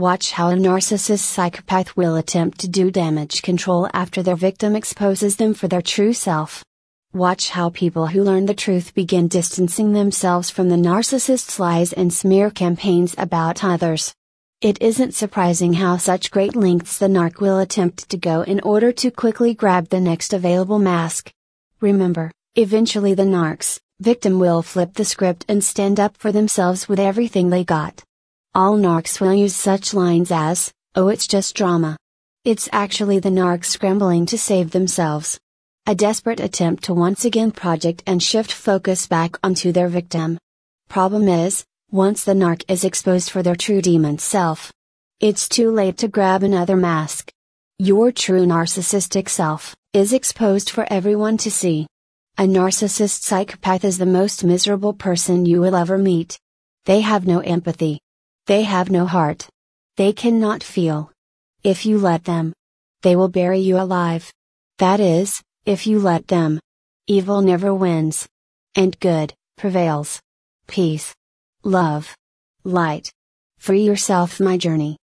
Watch how a narcissist psychopath will attempt to do damage control after their victim exposes them for their true self. Watch how people who learn the truth begin distancing themselves from the narcissist's lies and smear campaigns about others. It isn't surprising how such great lengths the narc will attempt to go in order to quickly grab the next available mask. Remember, eventually the narc's victim will flip the script and stand up for themselves with everything they got. All narcs will use such lines as, oh it's just drama. It's actually the narcs scrambling to save themselves a desperate attempt to once again project and shift focus back onto their victim. Problem is, once the narc is exposed for their true demon self, it's too late to grab another mask. Your true narcissistic self is exposed for everyone to see. A narcissist psychopath is the most miserable person you will ever meet. They have no empathy. They have no heart. They cannot feel. If you let them, they will bury you alive. That is, if you let them. Evil never wins. And good, prevails. Peace. Love. Light. Free yourself my journey.